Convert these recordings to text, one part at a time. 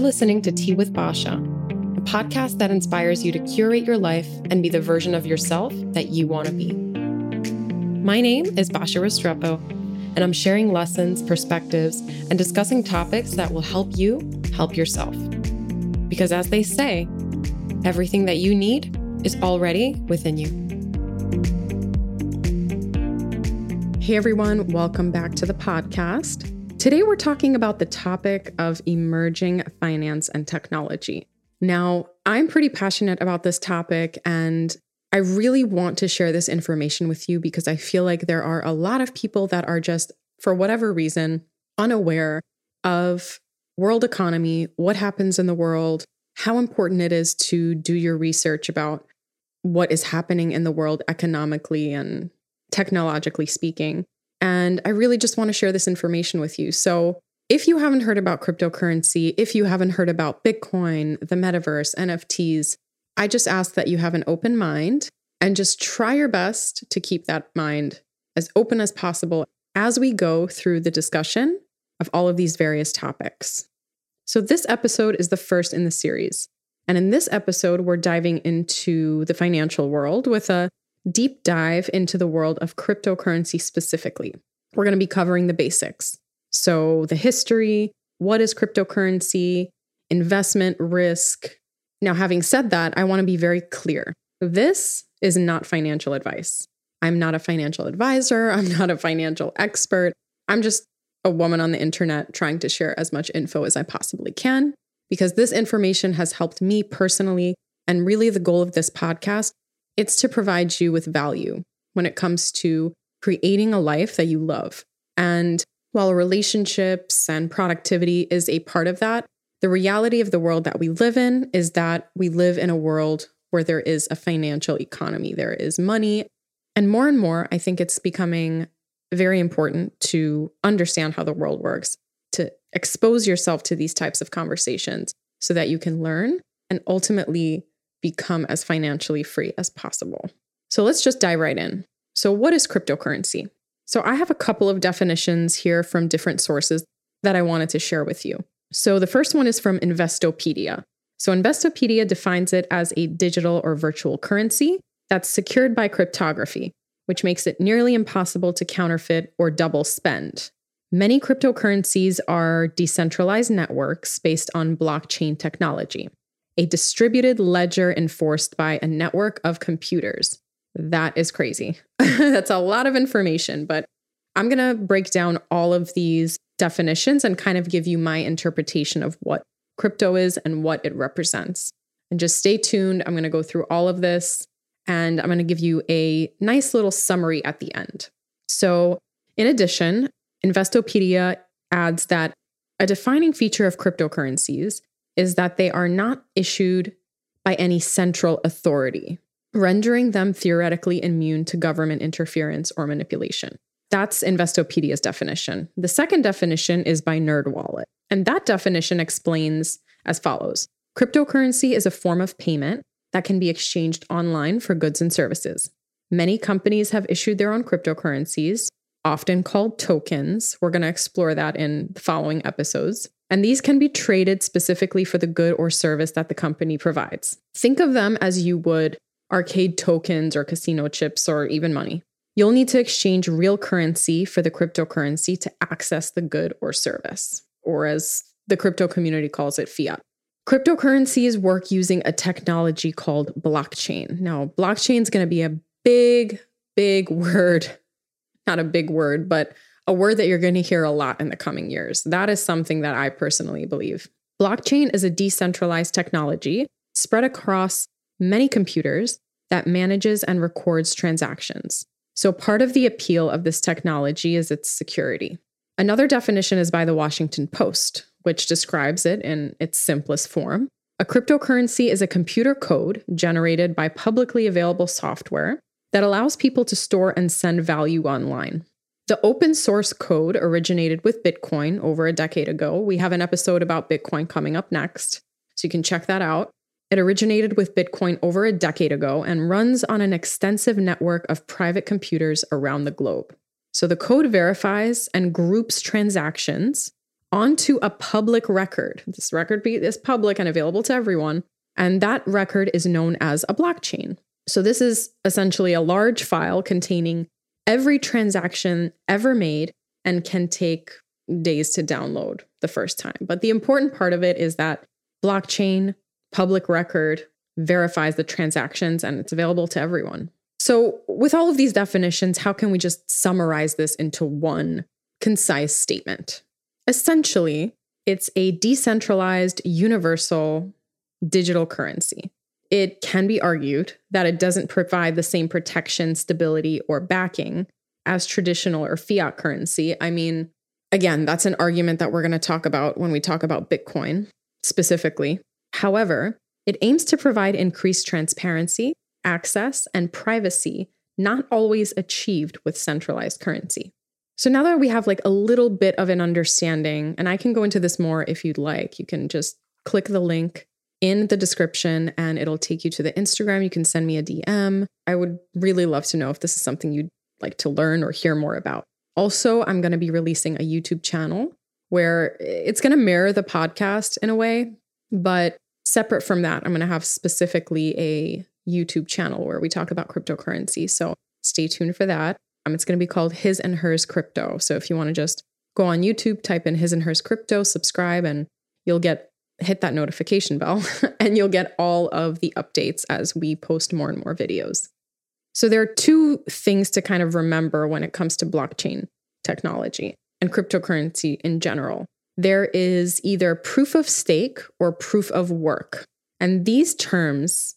You're listening to Tea with Basha, a podcast that inspires you to curate your life and be the version of yourself that you want to be. My name is Basha Restrepo, and I'm sharing lessons, perspectives, and discussing topics that will help you help yourself. Because as they say, everything that you need is already within you. Hey everyone, welcome back to the podcast. Today, we're talking about the topic of emerging finance and technology. Now, I'm pretty passionate about this topic, and I really want to share this information with you because I feel like there are a lot of people that are just, for whatever reason, unaware of world economy, what happens in the world, how important it is to do your research about what is happening in the world economically and technologically speaking. And I really just want to share this information with you. So, if you haven't heard about cryptocurrency, if you haven't heard about Bitcoin, the metaverse, NFTs, I just ask that you have an open mind and just try your best to keep that mind as open as possible as we go through the discussion of all of these various topics. So, this episode is the first in the series. And in this episode, we're diving into the financial world with a deep dive into the world of cryptocurrency specifically. We're going to be covering the basics. So, the history, what is cryptocurrency, investment risk. Now, having said that, I want to be very clear. This is not financial advice. I'm not a financial advisor. I'm not a financial expert. I'm just a woman on the internet trying to share as much info as I possibly can because this information has helped me personally. And really, the goal of this podcast it's to provide you with value when it comes to creating a life that you love. And while relationships and productivity is a part of that, the reality of the world that we live in is that we live in a world where there is a financial economy, there is money. And more and more, I think it's becoming very important to understand how the world works, to expose yourself to these types of conversations so that you can learn and ultimately become as financially free as possible. So let's just dive right in. So, what is cryptocurrency? So, I have a couple of definitions here from different sources that I wanted to share with you. So, the first one is from Investopedia. So, Investopedia defines it as a digital or virtual currency that's secured by cryptography, which makes it nearly impossible to counterfeit or double spend. Many cryptocurrencies are decentralized networks based on blockchain technology a distributed ledger enforced by a network of computers. That is crazy. That's a lot of information, but I'm going to break down all of these definitions and kind of give you my interpretation of what crypto is and what it represents. And just stay tuned. I'm going to go through all of this and I'm going to give you a nice little summary at the end. So, in addition, Investopedia adds that a defining feature of cryptocurrencies is that they are not issued by any central authority, rendering them theoretically immune to government interference or manipulation. That's Investopedia's definition. The second definition is by NerdWallet, and that definition explains as follows Cryptocurrency is a form of payment that can be exchanged online for goods and services. Many companies have issued their own cryptocurrencies, often called tokens. We're going to explore that in the following episodes and these can be traded specifically for the good or service that the company provides. Think of them as you would arcade tokens or casino chips or even money. You'll need to exchange real currency for the cryptocurrency to access the good or service, or as the crypto community calls it, fiat. Cryptocurrencies work using a technology called blockchain. Now, blockchain is going to be a big, big word. Not a big word, but a word that you're going to hear a lot in the coming years. That is something that I personally believe. Blockchain is a decentralized technology spread across many computers that manages and records transactions. So, part of the appeal of this technology is its security. Another definition is by the Washington Post, which describes it in its simplest form. A cryptocurrency is a computer code generated by publicly available software that allows people to store and send value online. The open source code originated with Bitcoin over a decade ago. We have an episode about Bitcoin coming up next, so you can check that out. It originated with Bitcoin over a decade ago and runs on an extensive network of private computers around the globe. So the code verifies and groups transactions onto a public record. This record is public and available to everyone. And that record is known as a blockchain. So, this is essentially a large file containing every transaction ever made and can take days to download the first time. But the important part of it is that blockchain, public record, verifies the transactions and it's available to everyone. So, with all of these definitions, how can we just summarize this into one concise statement? Essentially, it's a decentralized, universal digital currency. It can be argued that it doesn't provide the same protection, stability, or backing as traditional or fiat currency. I mean, again, that's an argument that we're going to talk about when we talk about Bitcoin specifically. However, it aims to provide increased transparency, access, and privacy, not always achieved with centralized currency. So now that we have like a little bit of an understanding, and I can go into this more if you'd like, you can just click the link in the description and it'll take you to the Instagram. You can send me a DM. I would really love to know if this is something you'd like to learn or hear more about. Also, I'm going to be releasing a YouTube channel where it's going to mirror the podcast in a way, but separate from that, I'm going to have specifically a YouTube channel where we talk about cryptocurrency. So stay tuned for that. Um, it's going to be called His and Hers Crypto. So if you want to just go on YouTube, type in His and Hers Crypto, subscribe, and you'll get hit that notification bell and you'll get all of the updates as we post more and more videos. So there are two things to kind of remember when it comes to blockchain technology and cryptocurrency in general. There is either proof of stake or proof of work. And these terms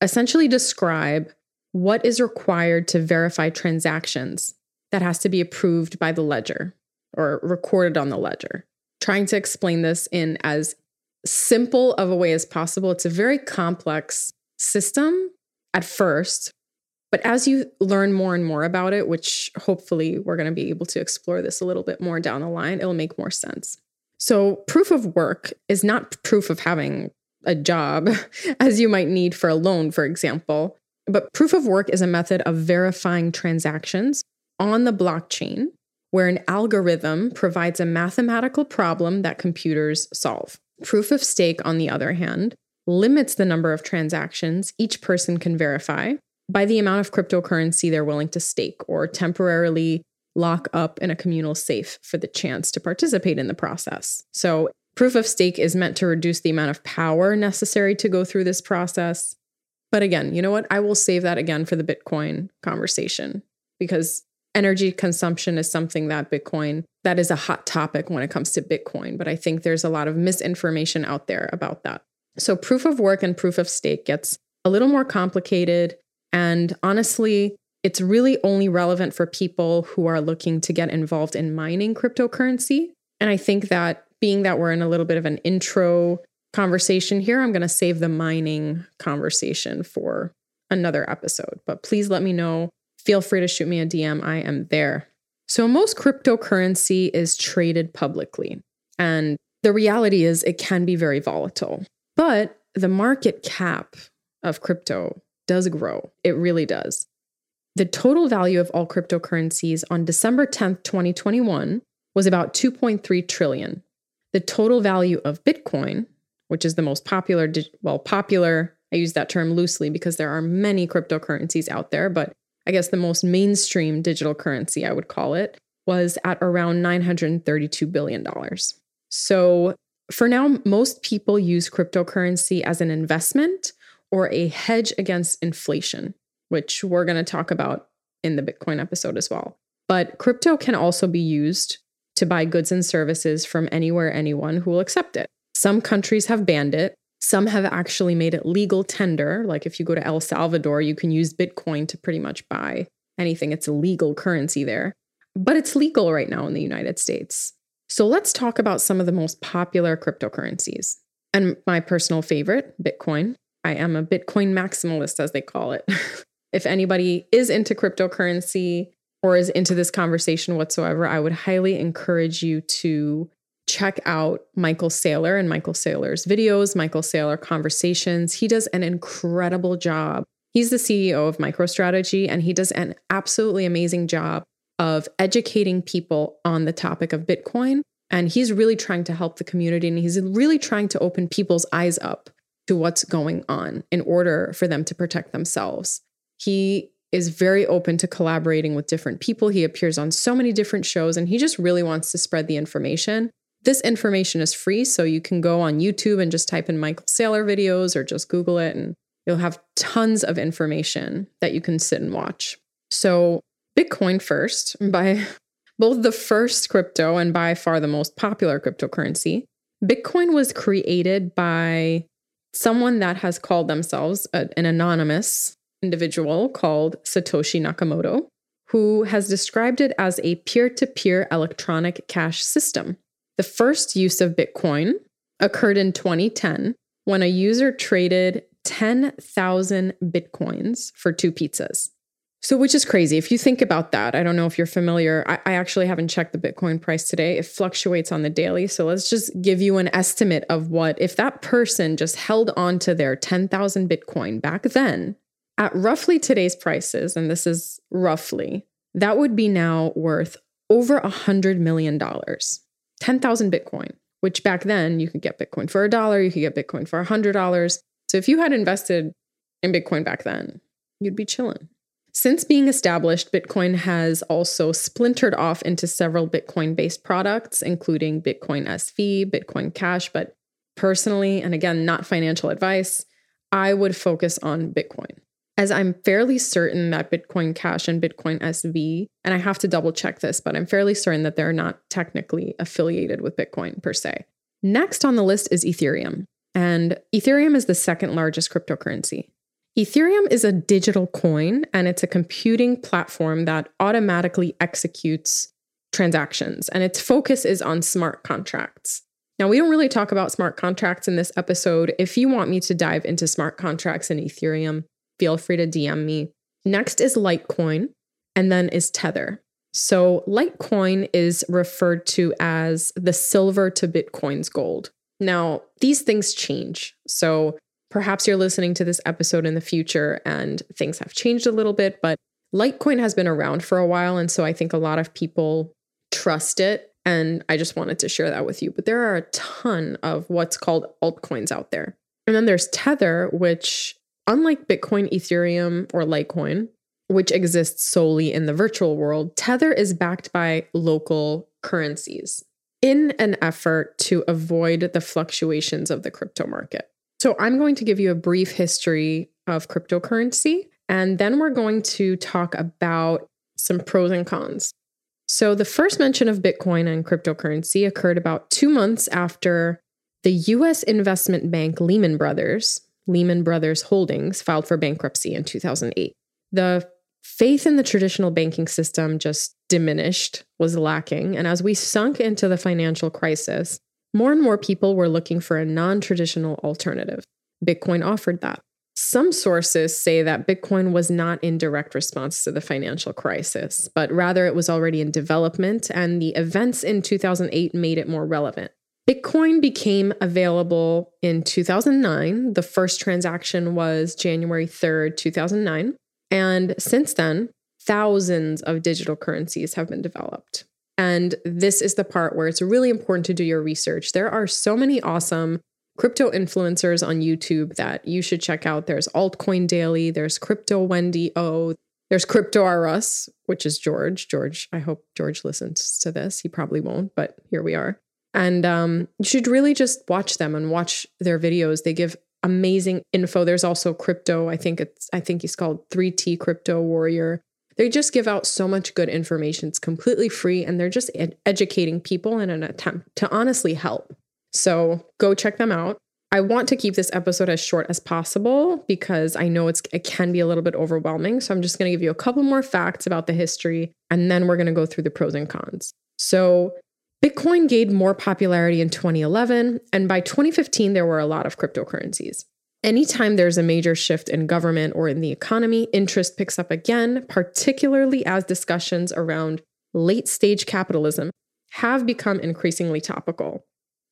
essentially describe what is required to verify transactions that has to be approved by the ledger or recorded on the ledger. Trying to explain this in as simple of a way as possible. It's a very complex system at first, but as you learn more and more about it, which hopefully we're going to be able to explore this a little bit more down the line, it'll make more sense. So, proof of work is not proof of having a job as you might need for a loan, for example, but proof of work is a method of verifying transactions on the blockchain where an algorithm provides a mathematical problem that computers solve. Proof of stake, on the other hand, limits the number of transactions each person can verify by the amount of cryptocurrency they're willing to stake or temporarily lock up in a communal safe for the chance to participate in the process. So, proof of stake is meant to reduce the amount of power necessary to go through this process. But again, you know what? I will save that again for the Bitcoin conversation because energy consumption is something that Bitcoin, that is a hot topic when it comes to Bitcoin. But I think there's a lot of misinformation out there about that. So, proof of work and proof of stake gets a little more complicated. And honestly, it's really only relevant for people who are looking to get involved in mining cryptocurrency. And I think that being that we're in a little bit of an intro conversation here, I'm going to save the mining conversation for another episode. But please let me know feel free to shoot me a DM. I am there. So, most cryptocurrency is traded publicly. And the reality is, it can be very volatile. But the market cap of crypto does grow. It really does. The total value of all cryptocurrencies on December 10th, 2021 was about 2.3 trillion. The total value of Bitcoin, which is the most popular, well, popular, I use that term loosely because there are many cryptocurrencies out there, but I guess the most mainstream digital currency, I would call it, was at around $932 billion. So for now, most people use cryptocurrency as an investment or a hedge against inflation, which we're going to talk about in the Bitcoin episode as well. But crypto can also be used to buy goods and services from anywhere, anyone who will accept it. Some countries have banned it, some have actually made it legal tender. Like if you go to El Salvador, you can use Bitcoin to pretty much buy anything. It's a legal currency there. But it's legal right now in the United States. So let's talk about some of the most popular cryptocurrencies. And my personal favorite, Bitcoin. I am a Bitcoin maximalist, as they call it. if anybody is into cryptocurrency or is into this conversation whatsoever, I would highly encourage you to check out Michael Saylor and Michael Saylor's videos, Michael Saylor conversations. He does an incredible job. He's the CEO of MicroStrategy, and he does an absolutely amazing job of educating people on the topic of Bitcoin And he's really trying to help the community and he's really trying to open people's eyes up to what's going on in order for them to protect themselves. He is very open to collaborating with different people. He appears on so many different shows and he just really wants to spread the information. This information is free, so you can go on YouTube and just type in Michael Saylor videos or just Google it, and you'll have tons of information that you can sit and watch. So, Bitcoin first, by both the first crypto and by far the most popular cryptocurrency, Bitcoin was created by someone that has called themselves a, an anonymous individual called Satoshi Nakamoto, who has described it as a peer to peer electronic cash system. The first use of Bitcoin occurred in 2010 when a user traded 10,000 Bitcoins for two pizzas. So, which is crazy. If you think about that, I don't know if you're familiar. I, I, actually haven't checked the Bitcoin price today. It fluctuates on the daily. So, let's just give you an estimate of what, if that person just held on to their 10,000 Bitcoin back then at roughly today's prices, and this is roughly, that would be now worth over a $100 million. 10,000 Bitcoin, which back then you could get Bitcoin for a dollar, you could get Bitcoin for a $100. So, if you had invested in Bitcoin back then, you'd be chilling. Since being established, Bitcoin has also splintered off into several Bitcoin based products, including Bitcoin SV, Bitcoin Cash. But personally, and again, not financial advice, I would focus on Bitcoin. As I'm fairly certain that Bitcoin Cash and Bitcoin SV, and I have to double check this, but I'm fairly certain that they're not technically affiliated with Bitcoin per se. Next on the list is Ethereum. And Ethereum is the second largest cryptocurrency. Ethereum is a digital coin and it's a computing platform that automatically executes transactions, and its focus is on smart contracts. Now, we don't really talk about smart contracts in this episode. If you want me to dive into smart contracts in Ethereum, feel free to DM me. Next is Litecoin, and then is Tether. So, Litecoin is referred to as the silver to Bitcoin's gold. Now, these things change. So, Perhaps you're listening to this episode in the future and things have changed a little bit, but Litecoin has been around for a while. And so I think a lot of people trust it. And I just wanted to share that with you. But there are a ton of what's called altcoins out there. And then there's Tether, which, unlike Bitcoin, Ethereum, or Litecoin, which exists solely in the virtual world, Tether is backed by local currencies in an effort to avoid the fluctuations of the crypto market. So, I'm going to give you a brief history of cryptocurrency, and then we're going to talk about some pros and cons. So, the first mention of Bitcoin and cryptocurrency occurred about two months after the US investment bank Lehman Brothers, Lehman Brothers Holdings, filed for bankruptcy in 2008. The faith in the traditional banking system just diminished, was lacking. And as we sunk into the financial crisis, more and more people were looking for a non traditional alternative. Bitcoin offered that. Some sources say that Bitcoin was not in direct response to the financial crisis, but rather it was already in development, and the events in 2008 made it more relevant. Bitcoin became available in 2009. The first transaction was January 3rd, 2009. And since then, thousands of digital currencies have been developed. And this is the part where it's really important to do your research. There are so many awesome crypto influencers on YouTube that you should check out. There's Altcoin Daily, there's Crypto Wendy O, there's Crypto R Us, which is George. George, I hope George listens to this. He probably won't, but here we are. And um, you should really just watch them and watch their videos. They give amazing info. There's also crypto. I think it's I think he's called 3T Crypto Warrior. They just give out so much good information. It's completely free and they're just ed- educating people in an attempt to honestly help. So go check them out. I want to keep this episode as short as possible because I know it's it can be a little bit overwhelming. So I'm just going to give you a couple more facts about the history and then we're going to go through the pros and cons. So Bitcoin gained more popularity in 2011 and by 2015 there were a lot of cryptocurrencies. Anytime there's a major shift in government or in the economy, interest picks up again, particularly as discussions around late stage capitalism have become increasingly topical.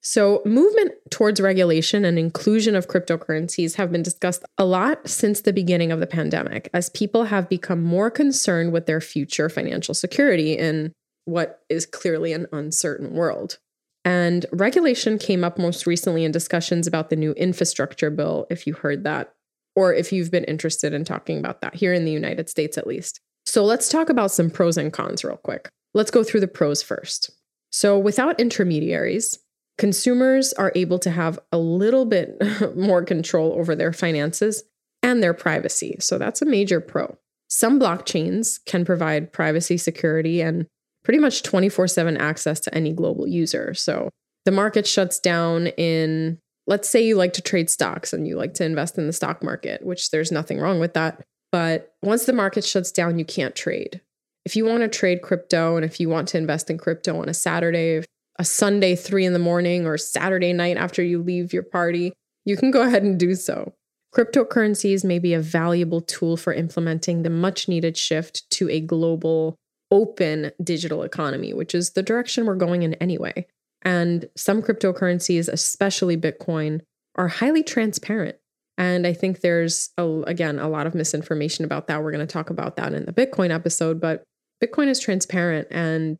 So, movement towards regulation and inclusion of cryptocurrencies have been discussed a lot since the beginning of the pandemic, as people have become more concerned with their future financial security in what is clearly an uncertain world. And regulation came up most recently in discussions about the new infrastructure bill, if you heard that, or if you've been interested in talking about that here in the United States at least. So let's talk about some pros and cons real quick. Let's go through the pros first. So, without intermediaries, consumers are able to have a little bit more control over their finances and their privacy. So, that's a major pro. Some blockchains can provide privacy security and pretty much 24 7 access to any global user. So, the market shuts down in, let's say you like to trade stocks and you like to invest in the stock market, which there's nothing wrong with that. But once the market shuts down, you can't trade. If you want to trade crypto and if you want to invest in crypto on a Saturday, a Sunday, three in the morning, or Saturday night after you leave your party, you can go ahead and do so. Cryptocurrencies may be a valuable tool for implementing the much needed shift to a global, open digital economy, which is the direction we're going in anyway. And some cryptocurrencies, especially Bitcoin, are highly transparent. And I think there's, a, again, a lot of misinformation about that. We're going to talk about that in the Bitcoin episode, but Bitcoin is transparent and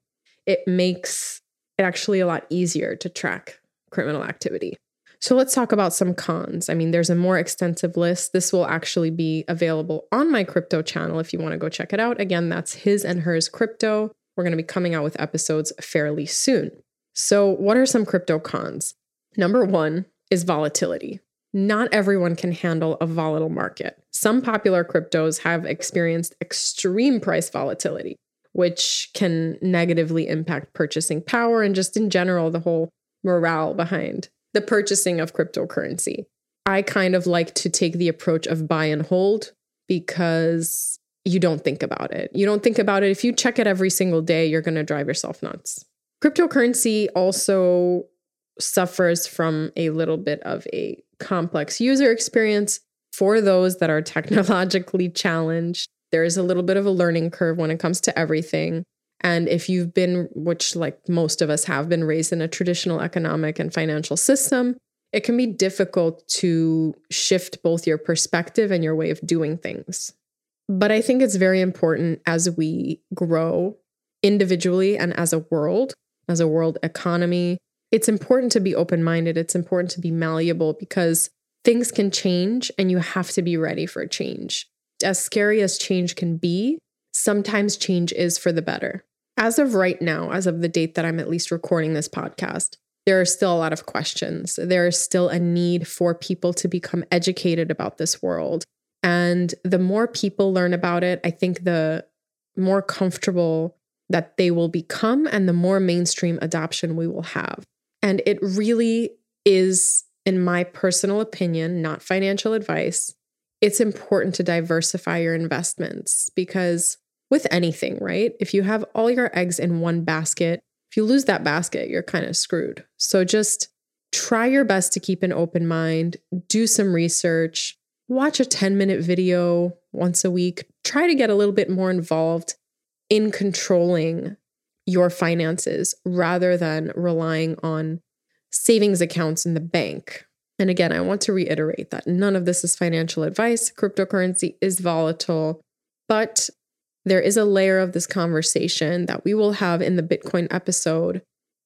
it makes it actually a lot easier to track criminal activity. So let's talk about some cons. I mean, there's a more extensive list. This will actually be available on my crypto channel if you want to go check it out. Again, that's his and hers crypto. We're going to be coming out with episodes fairly soon. So, what are some crypto cons? Number one is volatility not everyone can handle a volatile market. Some popular cryptos have experienced extreme price volatility, which can negatively impact purchasing power and just in general the whole morale behind the purchasing of cryptocurrency. I kind of like to take the approach of buy and hold because you don't think about it. You don't think about it. If you check it every single day, you're going to drive yourself nuts. Cryptocurrency also suffers from a little bit of a complex user experience for those that are technologically challenged. There is a little bit of a learning curve when it comes to everything. And if you've been, which like most of us have been raised in a traditional economic and financial system, it can be difficult to shift both your perspective and your way of doing things. But I think it's very important as we grow individually and as a world, as a world economy, it's important to be open minded. It's important to be malleable because things can change and you have to be ready for change. As scary as change can be, sometimes change is for the better. As of right now, as of the date that I'm at least recording this podcast, there are still a lot of questions. There is still a need for people to become educated about this world. And the more people learn about it, I think the more comfortable that they will become and the more mainstream adoption we will have. And it really is, in my personal opinion, not financial advice. It's important to diversify your investments because with anything, right? If you have all your eggs in one basket, if you lose that basket, you're kind of screwed. So just try your best to keep an open mind, do some research, watch a 10 minute video once a week, try to get a little bit more involved in controlling your finances rather than relying on savings accounts in the bank. And again, I want to reiterate that none of this is financial advice. Cryptocurrency is volatile, but there is a layer of this conversation that we will have in the Bitcoin episode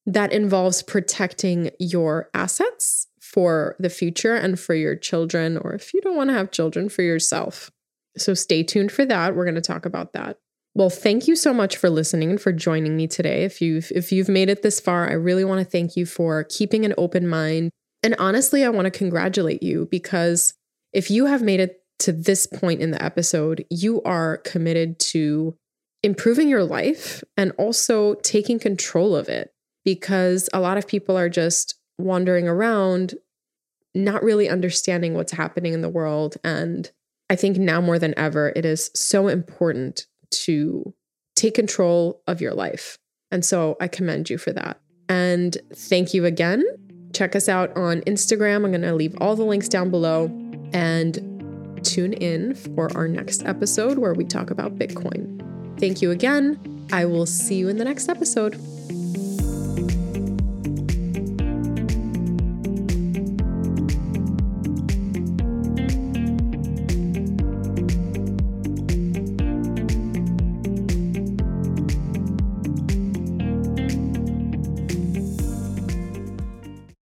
that involves protecting your assets for the future and for your children, or if you don't want to have children, for yourself. So stay tuned for that. We're going to talk about that. Well, thank you so much for listening and for joining me today. If you've if you've made it this far, I really want to thank you for keeping an open mind. And honestly, I want to congratulate you because if you have made it to this point in the episode, you are committed to improving your life and also taking control of it because a lot of people are just wandering around not really understanding what's happening in the world and I think now more than ever, it is so important to take control of your life. And so I commend you for that. And thank you again. Check us out on Instagram. I'm going to leave all the links down below and tune in for our next episode where we talk about Bitcoin. Thank you again. I will see you in the next episode.